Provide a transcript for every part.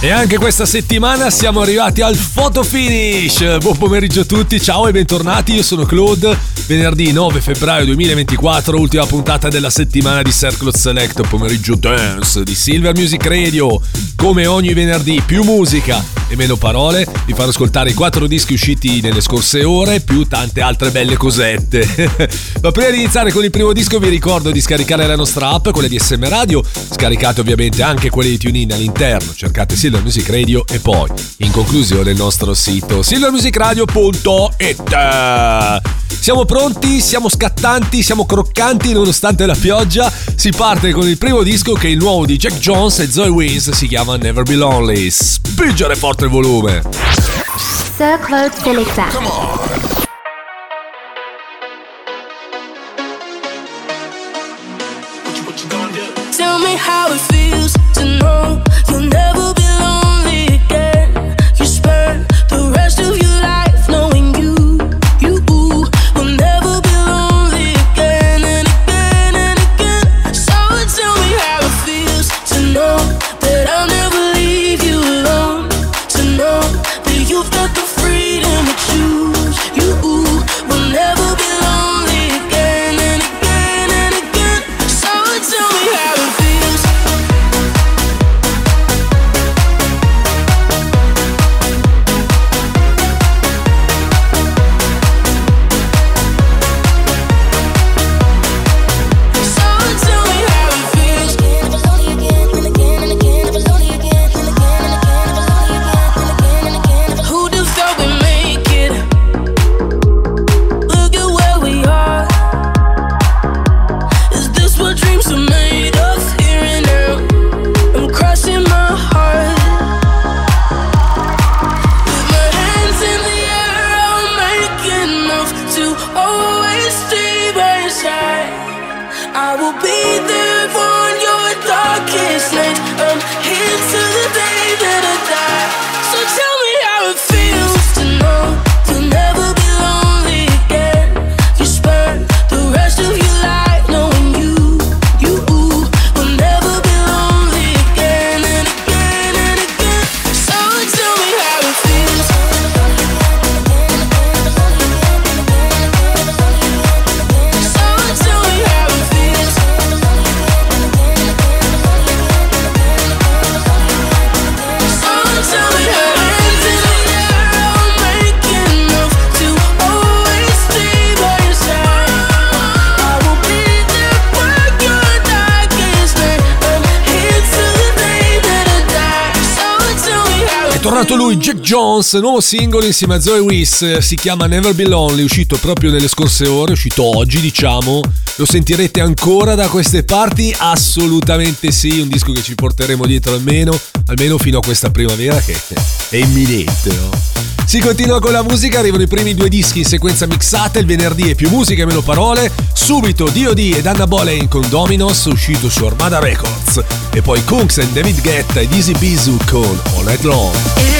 E anche questa settimana siamo arrivati al photo finish. Buon pomeriggio a tutti, ciao e bentornati. Io sono Claude. Venerdì 9 febbraio 2024, ultima puntata della settimana di Circle Select Pomeriggio Dance di Silver Music Radio. Come ogni venerdì, più musica e meno parole. Vi farò ascoltare i quattro dischi usciti nelle scorse ore, più tante altre belle cosette. Ma prima di iniziare con il primo disco, vi ricordo di scaricare la nostra app, quella di SM Radio. Scaricate ovviamente anche quelle di TuneIn all'interno. Cercate Silver Silver Music Radio e poi, in conclusione, il nostro sito silvermusicradio.it. Siamo pronti, siamo scattanti, siamo croccanti nonostante la pioggia. Si parte con il primo disco che è il nuovo di Jack Jones e Zoe Wins, si chiama Never Be Lonely. Spingere forte il volume. Sir Claude Selecta. Come on. Tell me how it Nuovo singolo insieme a Zoe Wiss, si chiama Never Be Lonely, uscito proprio nelle scorse ore, uscito oggi diciamo, lo sentirete ancora da queste parti? Assolutamente sì, un disco che ci porteremo dietro almeno, almeno fino a questa primavera che è imminente, no? Si continua con la musica, arrivano i primi due dischi in sequenza mixata, il venerdì è più musica e meno parole, subito D.O.D. ed Anna Boleyn con Dominos uscito su Armada Records e poi Kunks and David Guetta ed Easy Bizu con All Night Long.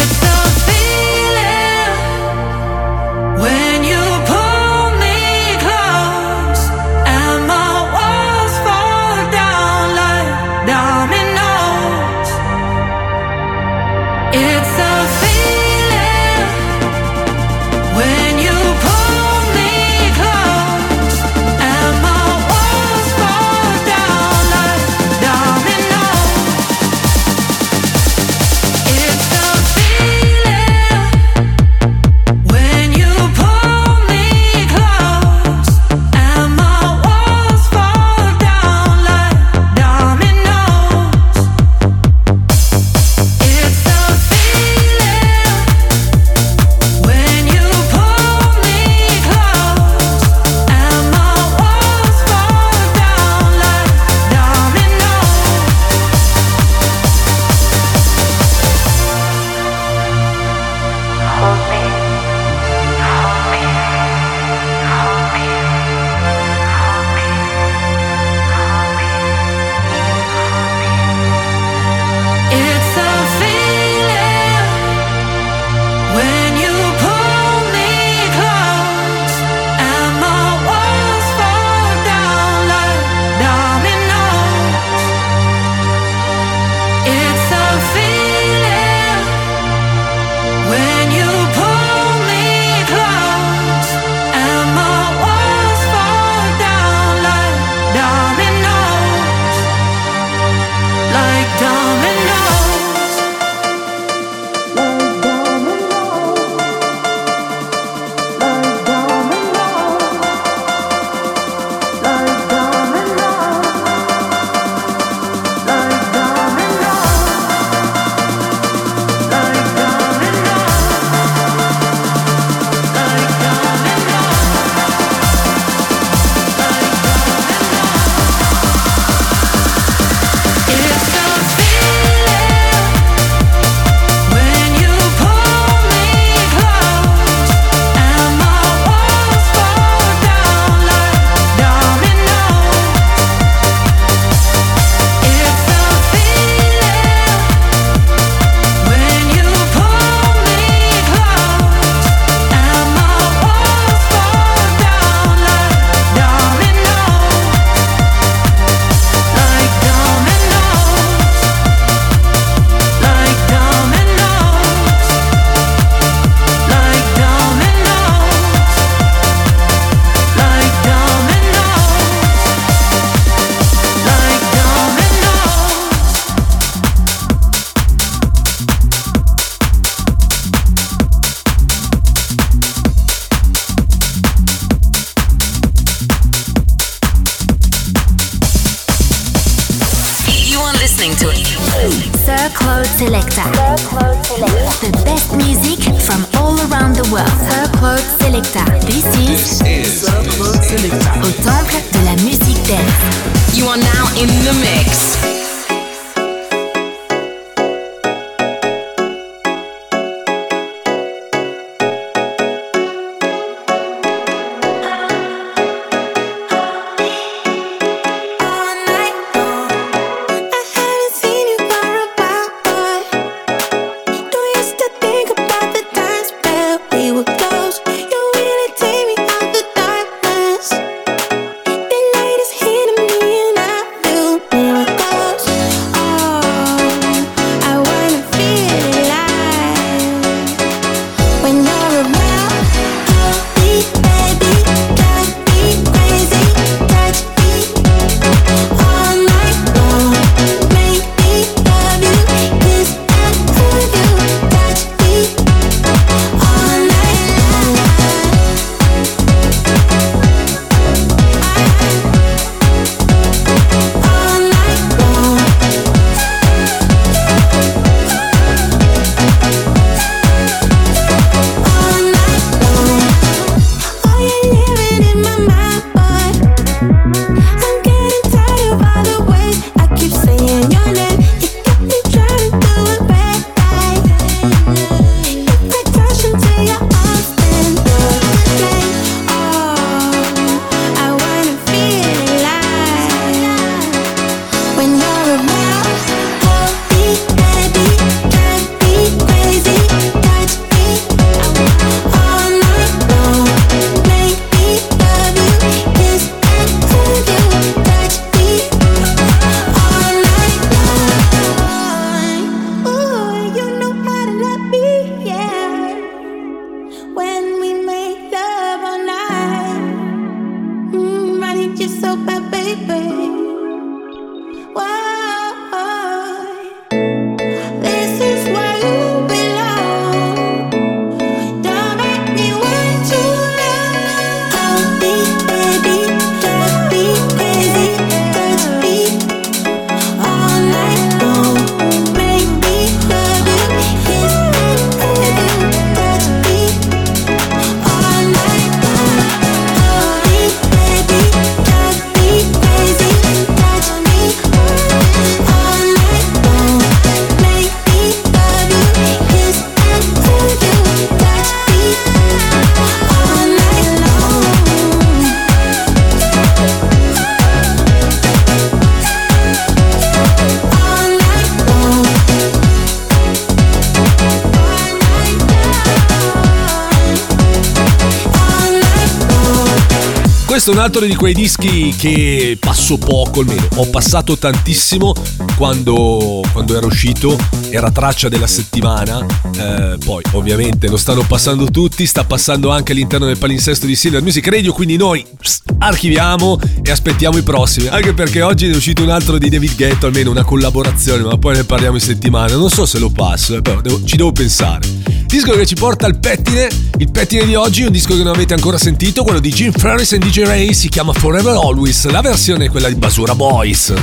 Sir Claude Selecta. The best music from all around the world. Sir Claude Selecta. This is, Sir Claude Selecta. Au temple de la musique dance. You are now in the mix. Altro di quei dischi che passo poco, almeno. Ho passato tantissimo quando, quando era uscito, era traccia della settimana, eh, poi ovviamente lo stanno passando tutti, sta passando anche all'interno del palinsesto di Silver Music Radio, quindi noi pss, archiviamo e aspettiamo i prossimi, anche perché oggi è uscito un altro di David Guetta, almeno una collaborazione, ma poi ne parliamo in settimana, non so se lo passo, eh, però devo, ci devo pensare. Disco che ci porta al pettine. Il pettine di oggi un disco che non avete ancora sentito, quello di Jim Ferris e DJ Ray, si chiama Forever Always. La versione è quella di Basura Boys.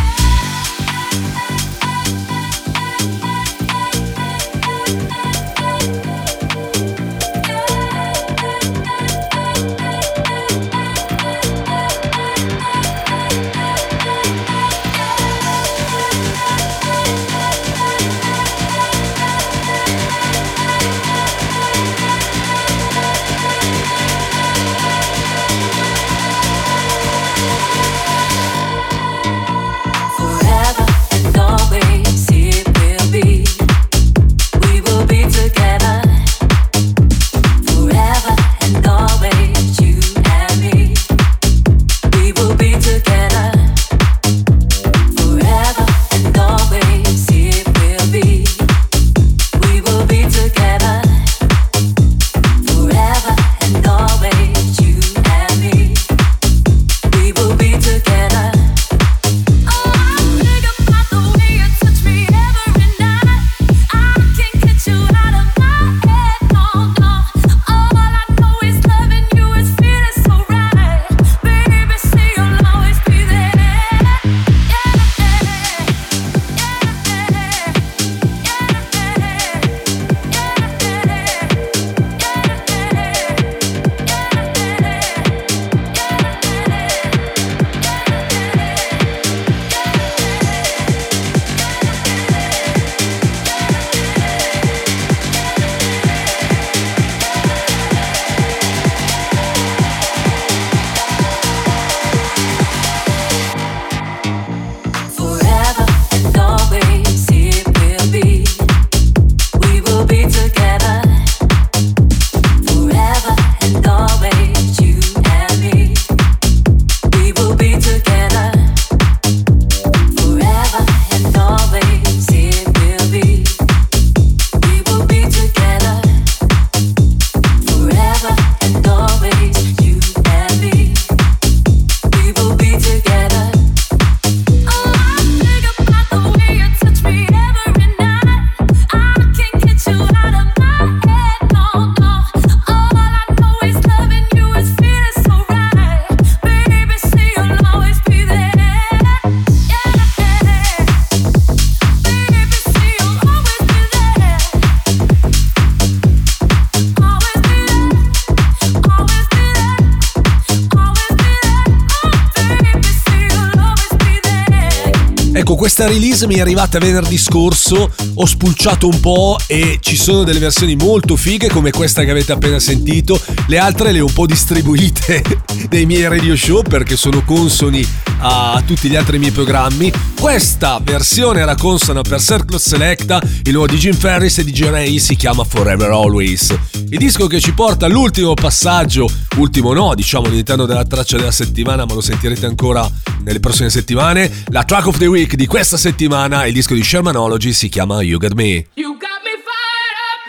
Questa release mi è arrivata venerdì scorso, ho spulciato un po' e ci sono delle versioni molto fighe come questa che avete appena sentito, le altre le ho un po' distribuite nei miei radio show perché sono consoni a tutti gli altri miei programmi. Questa versione era consona per Circle Selecta, il nuovo di Jim Ferris e di. Ray si chiama Forever Always. Il disco che ci porta all'ultimo passaggio, ultimo no, diciamo all'interno della traccia della settimana, ma lo sentirete ancora nelle prossime settimane. La track of the week di questa settimana, il disco di Shermanology si chiama You Got Me. You got me fired up,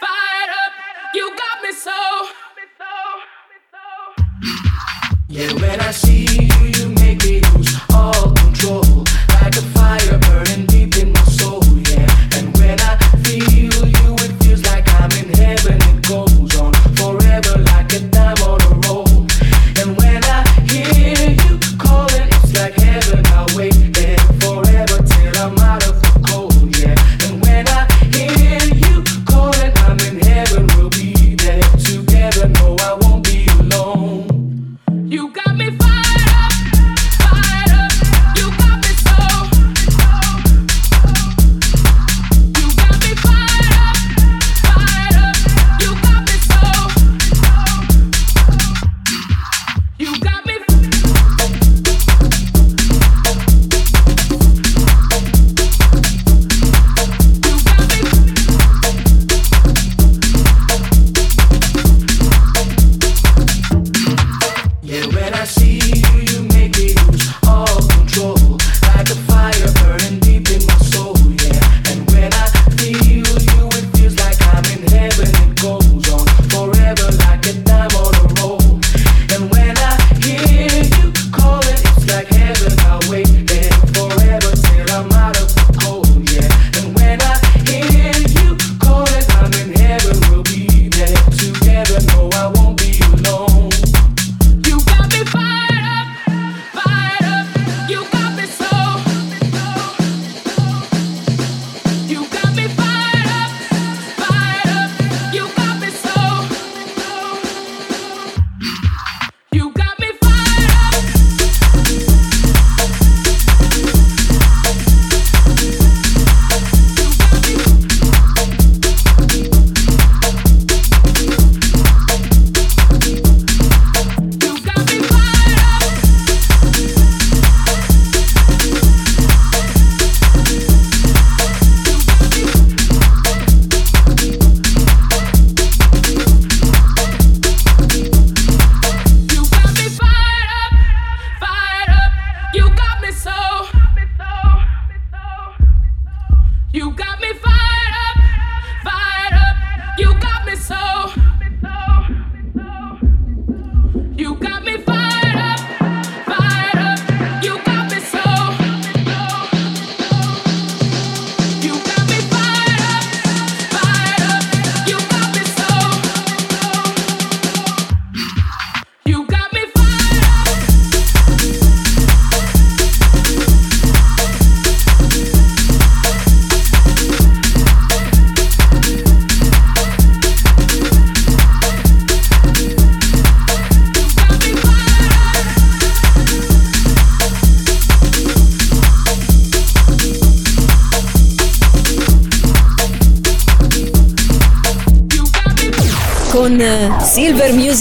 fired up. You got me so. Yeah, when I see you, you make me lose all control.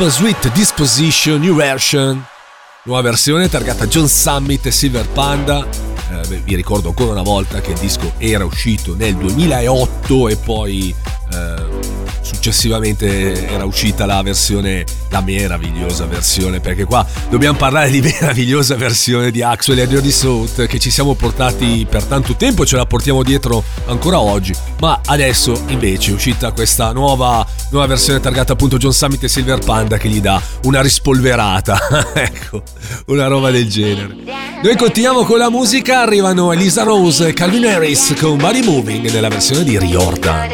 Trap, Sweet Disposition, New Version. Nuova versione targata John Summit e Silver Panda. Eh, vi ricordo ancora una volta che il disco era uscito nel 2008 e poi eh, successivamente era uscita la versione, la meravigliosa versione, perché qua dobbiamo parlare di meravigliosa versione di Axwell e Dirty South che ci siamo portati per tanto tempo, ce la portiamo dietro ancora oggi, ma adesso invece è uscita questa nuova, nuova versione targata appunto John Summit e Silver Panda che gli dà una rispolverata, ecco, una roba del genere. Noi continuiamo con la musica, arrivano Elisa Rose e Calvin Harris con Body Moving nella versione di Riordan.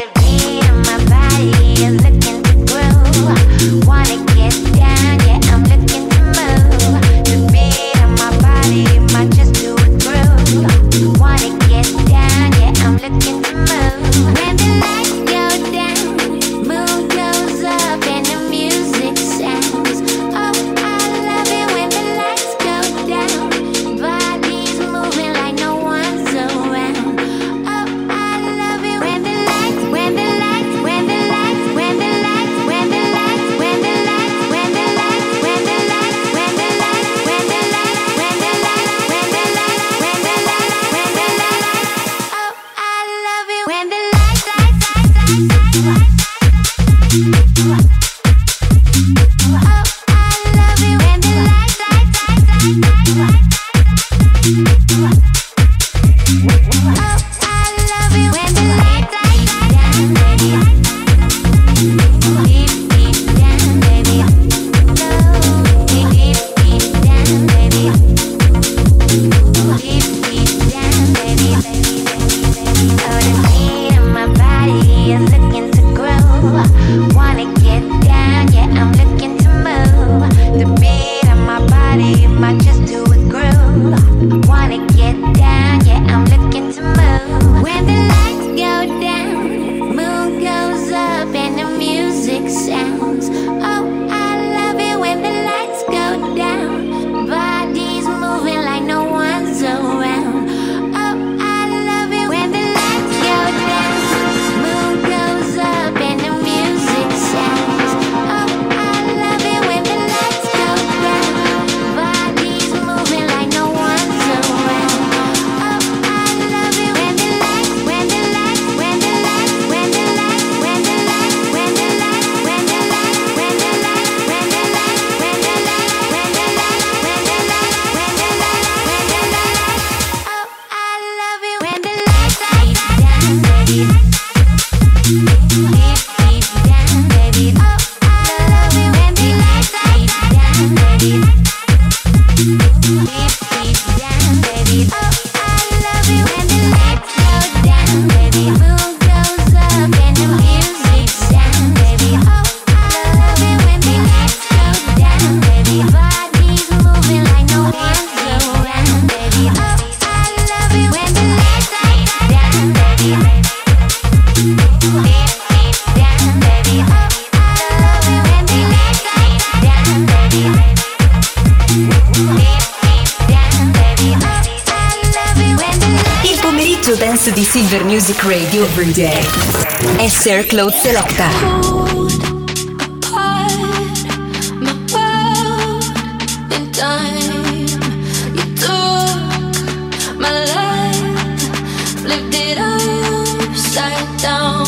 down.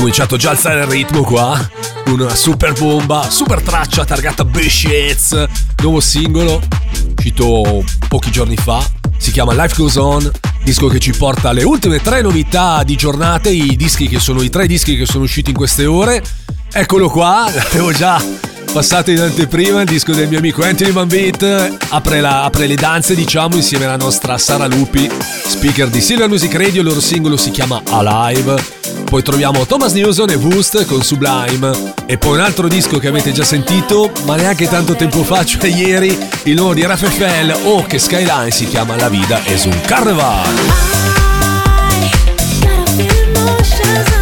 Cominciato già a alzare il ritmo qua. Una super bomba, super traccia targata Beshets, nuovo singolo, uscito pochi giorni fa. Si chiama Life Goes On, disco che ci porta alle ultime tre novità di giornate, i dischi che sono i tre dischi che sono usciti in queste ore. Eccolo qua, l'avevo già passato in anteprima il disco del mio amico Anthony Van Beat apre, la, apre, le danze diciamo insieme alla nostra Sara Lupi speaker di Silver Music Radio il loro singolo si chiama Alive poi troviamo Thomas Newson e Woost con Sublime. E poi un altro disco che avete già sentito, ma neanche tanto tempo fa, cioè ieri, il nuovo di RFFL o che Skyline si chiama La Vida es un Carnaval. Selecta.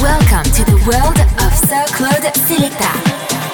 Welcome to the world of Sir Claude Selecta.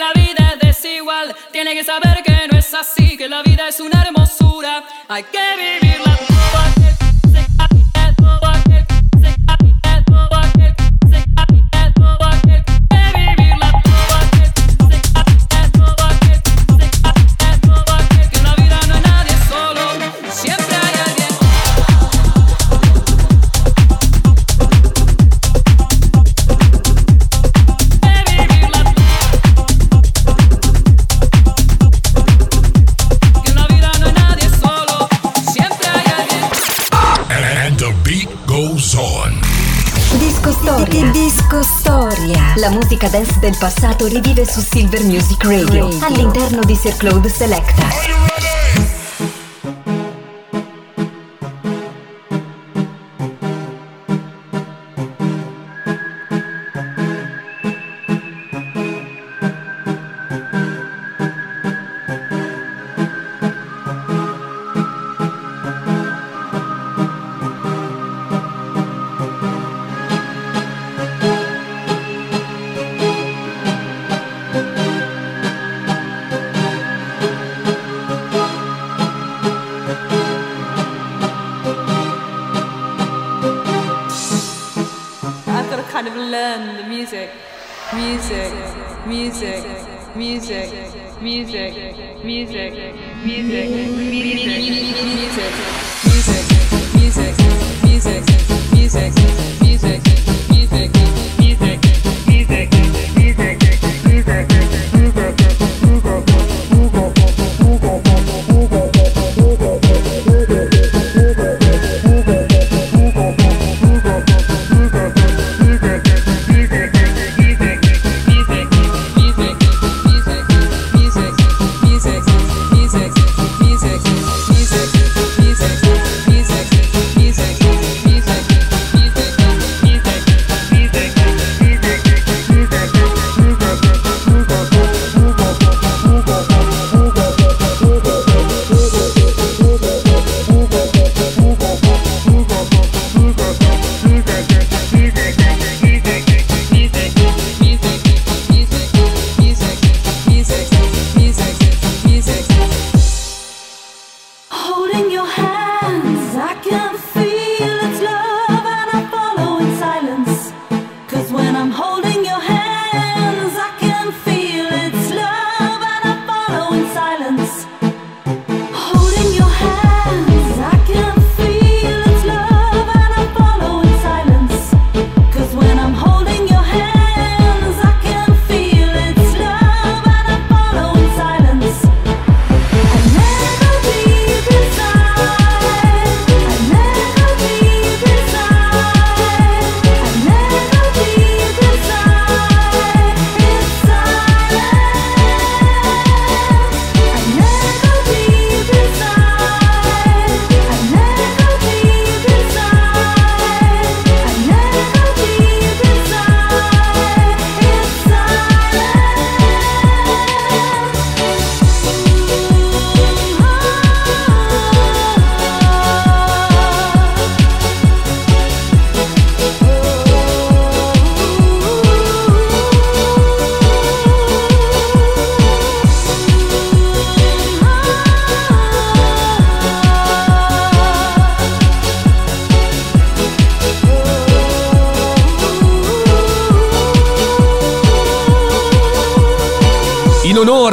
la vida es desigual, tiene que saber que no es así, que la vida es una hermosura, hay que vivirla. La musica dance del passato rivive su Silver Music Radio. All'interno di Sir Claude Selecta.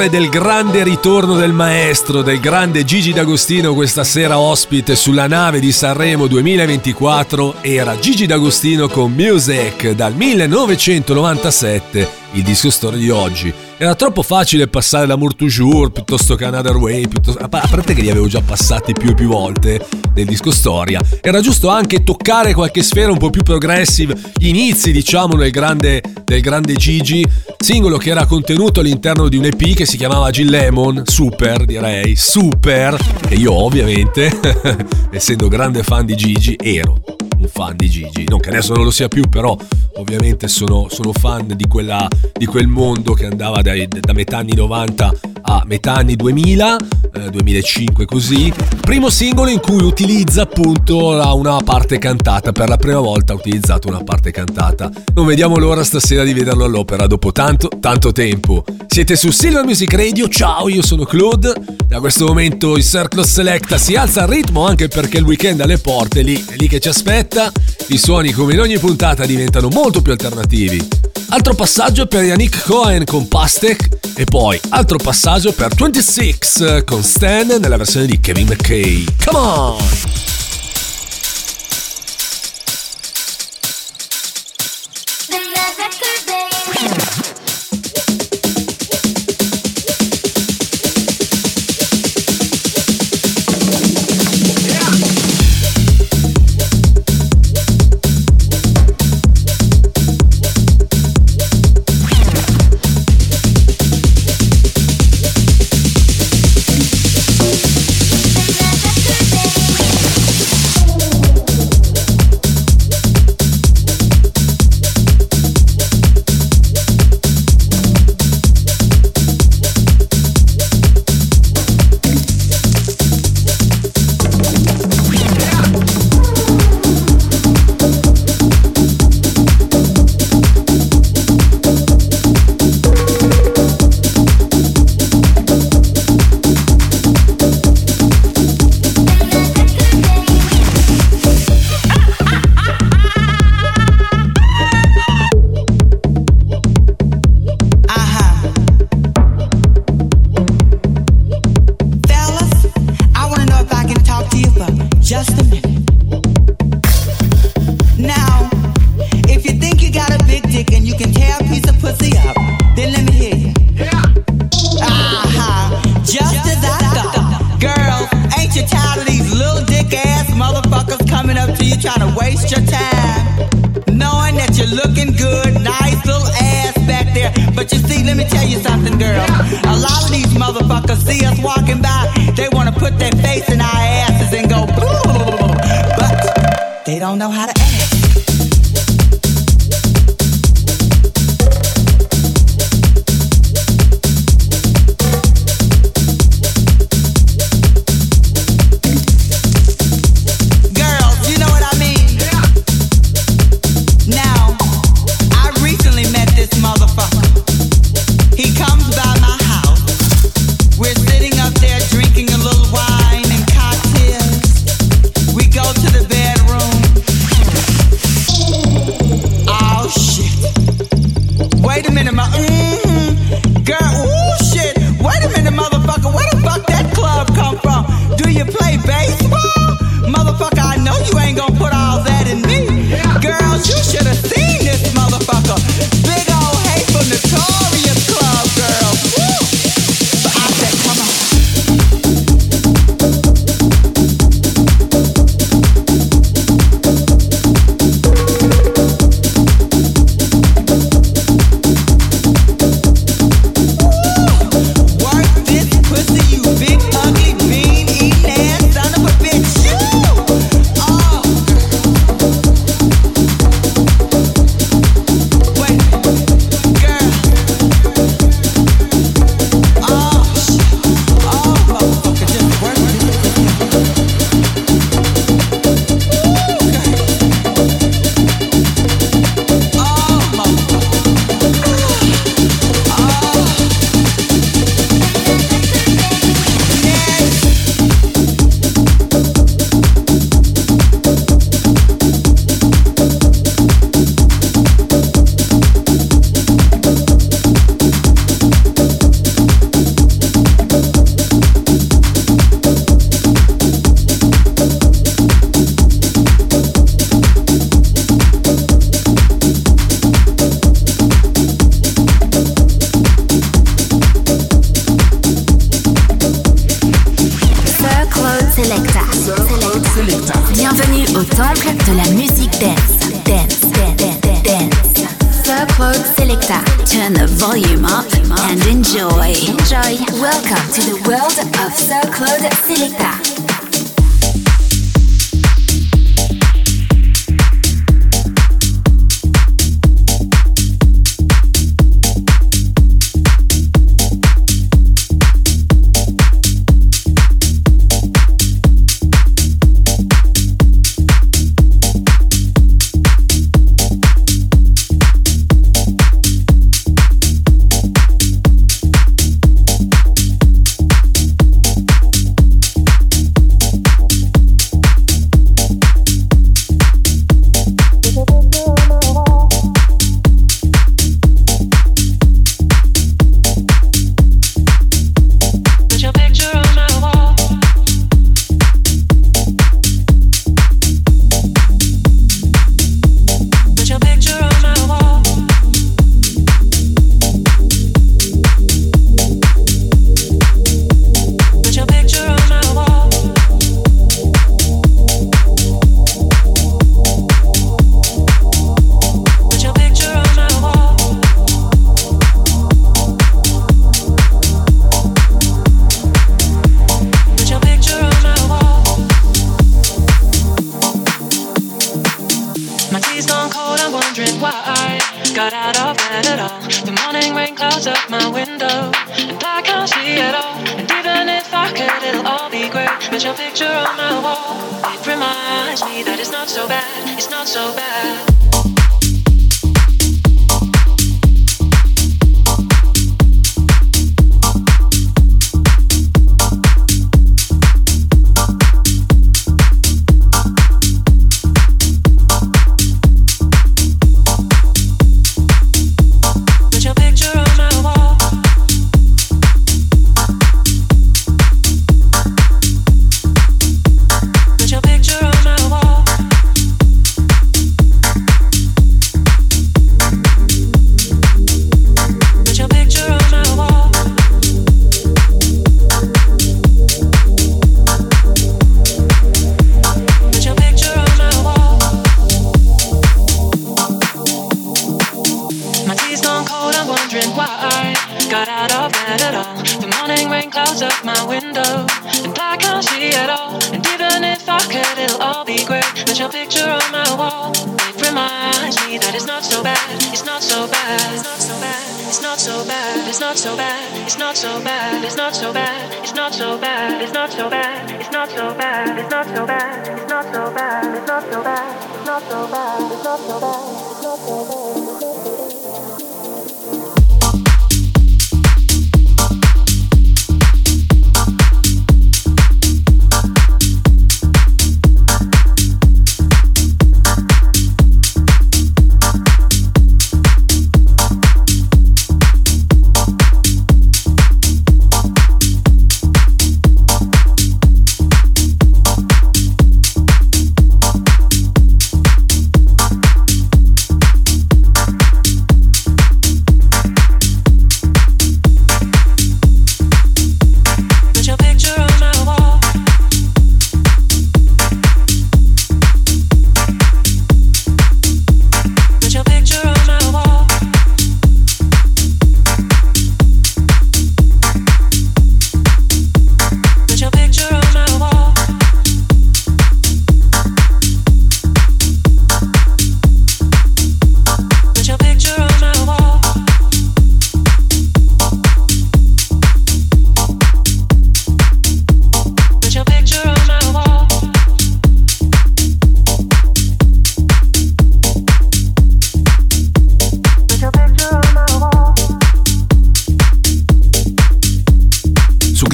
Onore del grande ritorno del maestro, del grande Gigi D'Agostino, questa sera ospite sulla nave di Sanremo 2024 era Gigi D'Agostino con Music dal 1997, il disco storia di oggi. Era troppo facile passare da Mour Toujours piuttosto che Another Way, piuttosto- a pa- a parte che li avevo già passati più e più volte nel disco storia. Era giusto anche toccare qualche sfera un po' più progressive, gli inizi diciamo del grande, del grande Gigi, singolo che era contenuto all'interno di un EP che si chiamava Jill Lemon, super direi, super, e io ovviamente, essendo grande fan di Gigi, ero un fan di Gigi, non che adesso non lo sia più, però ovviamente sono, sono fan di, quella, di quel mondo che andava dai, da metà anni 90 a metà anni 2000, eh, 2005 così, primo singolo in cui utilizza appunto la, una parte cantata, per la prima volta ha utilizzato una parte cantata. Non vediamo l'ora stasera di vederlo all'opera dopo tanto, tanto tempo. Siete su Silver Music Radio, ciao, io sono Claude, da questo momento il Circle Selecta si alza al ritmo anche perché il weekend alle porte lì, è lì che ci aspetta, i suoni come in ogni puntata diventano molto più alternativi. Altro passaggio per Yannick Cohen con Pastek e poi altro passaggio per 26 eh, con Stan nella versione di Kevin McKay. Come on! The record my wall. It reminds me that it's not so bad, it's not so bad.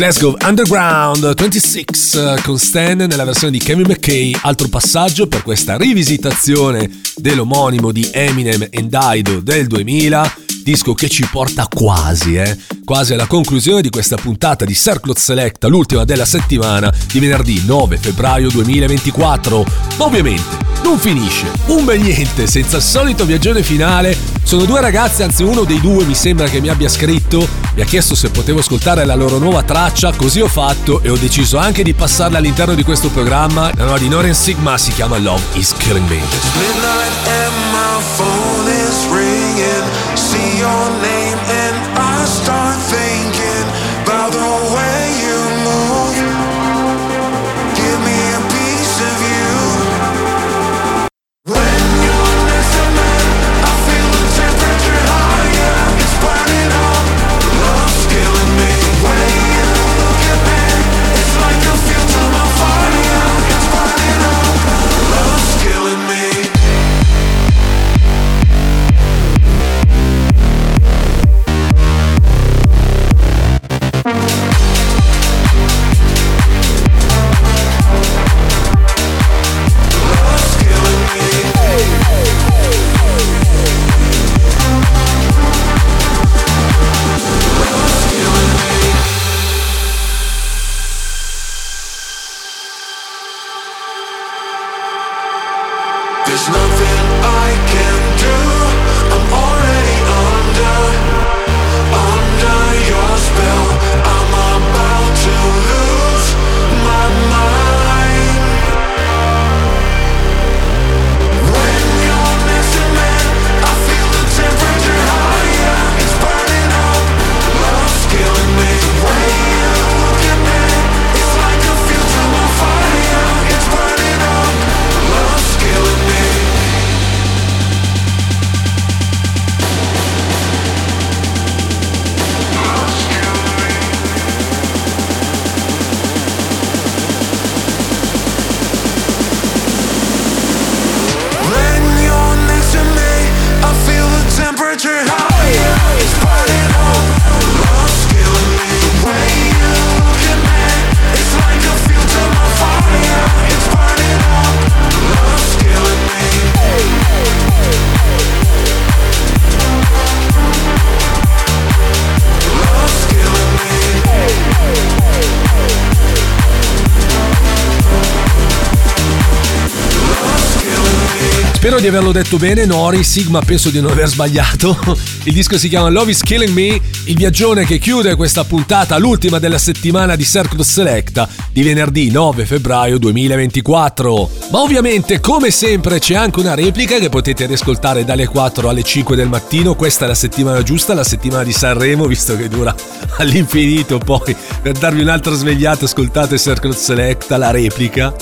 Glasgow Underground 26 eh, con Stan nella versione di Kevin McKay, altro passaggio per questa rivisitazione dell'omonimo di Eminem e Daido del 2000, disco che ci porta quasi eh, quasi alla conclusione di questa puntata di Circlot Selecta, l'ultima della settimana di venerdì 9 febbraio 2024. Ma ovviamente non finisce un bel niente senza il solito viaggione finale. Sono due ragazzi, anzi uno dei due mi sembra che mi abbia scritto, mi ha chiesto se potevo ascoltare la loro nuova traccia, così ho fatto e ho deciso anche di passarla all'interno di questo programma. La nuova di Noren Sigma si chiama Love is Killing Me. It's Put your Spero di averlo detto bene, Nori, Sigma penso di non aver sbagliato. Il disco si chiama Love is Killing Me, il viaggione che chiude questa puntata, l'ultima della settimana di Circle Selecta di venerdì 9 febbraio 2024. Ma ovviamente, come sempre, c'è anche una replica che potete riascoltare dalle 4 alle 5 del mattino. Questa è la settimana giusta, la settimana di Sanremo, visto che dura all'infinito. Poi, per darvi un'altra svegliata, ascoltate Circle Selecta, la replica.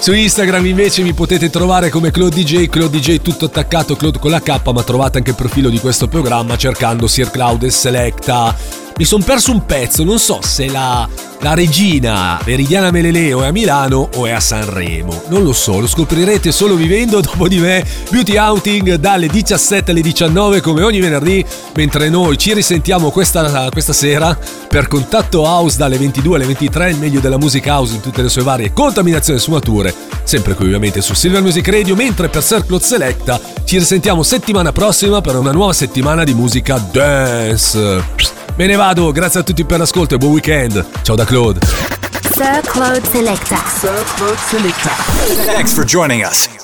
Su Instagram invece mi potete trovare come Claude DJ, Claude DJ tutto attaccato, Claude con la K, ma trovate anche il profilo di questo programma cercando Sir Cloud e Selecta. Mi sono perso un pezzo, non so se la, la regina Veridiana Meleleo è a Milano o è a Sanremo. Non lo so, lo scoprirete solo vivendo dopo di me. Beauty Outing dalle 17 alle 19 come ogni venerdì, mentre noi ci risentiamo questa, questa sera per Contatto House dalle 22 alle 23, il meglio della musica house in tutte le sue varie contaminazioni e sfumature, sempre qui ovviamente su Silver Music Radio, mentre per Circle Selecta ci risentiamo settimana prossima per una nuova settimana di musica dance. Me ne vado, grazie a tutti per l'ascolto e buon weekend. Ciao da Claude. Sir Claude Selecta. Thanks for joining us.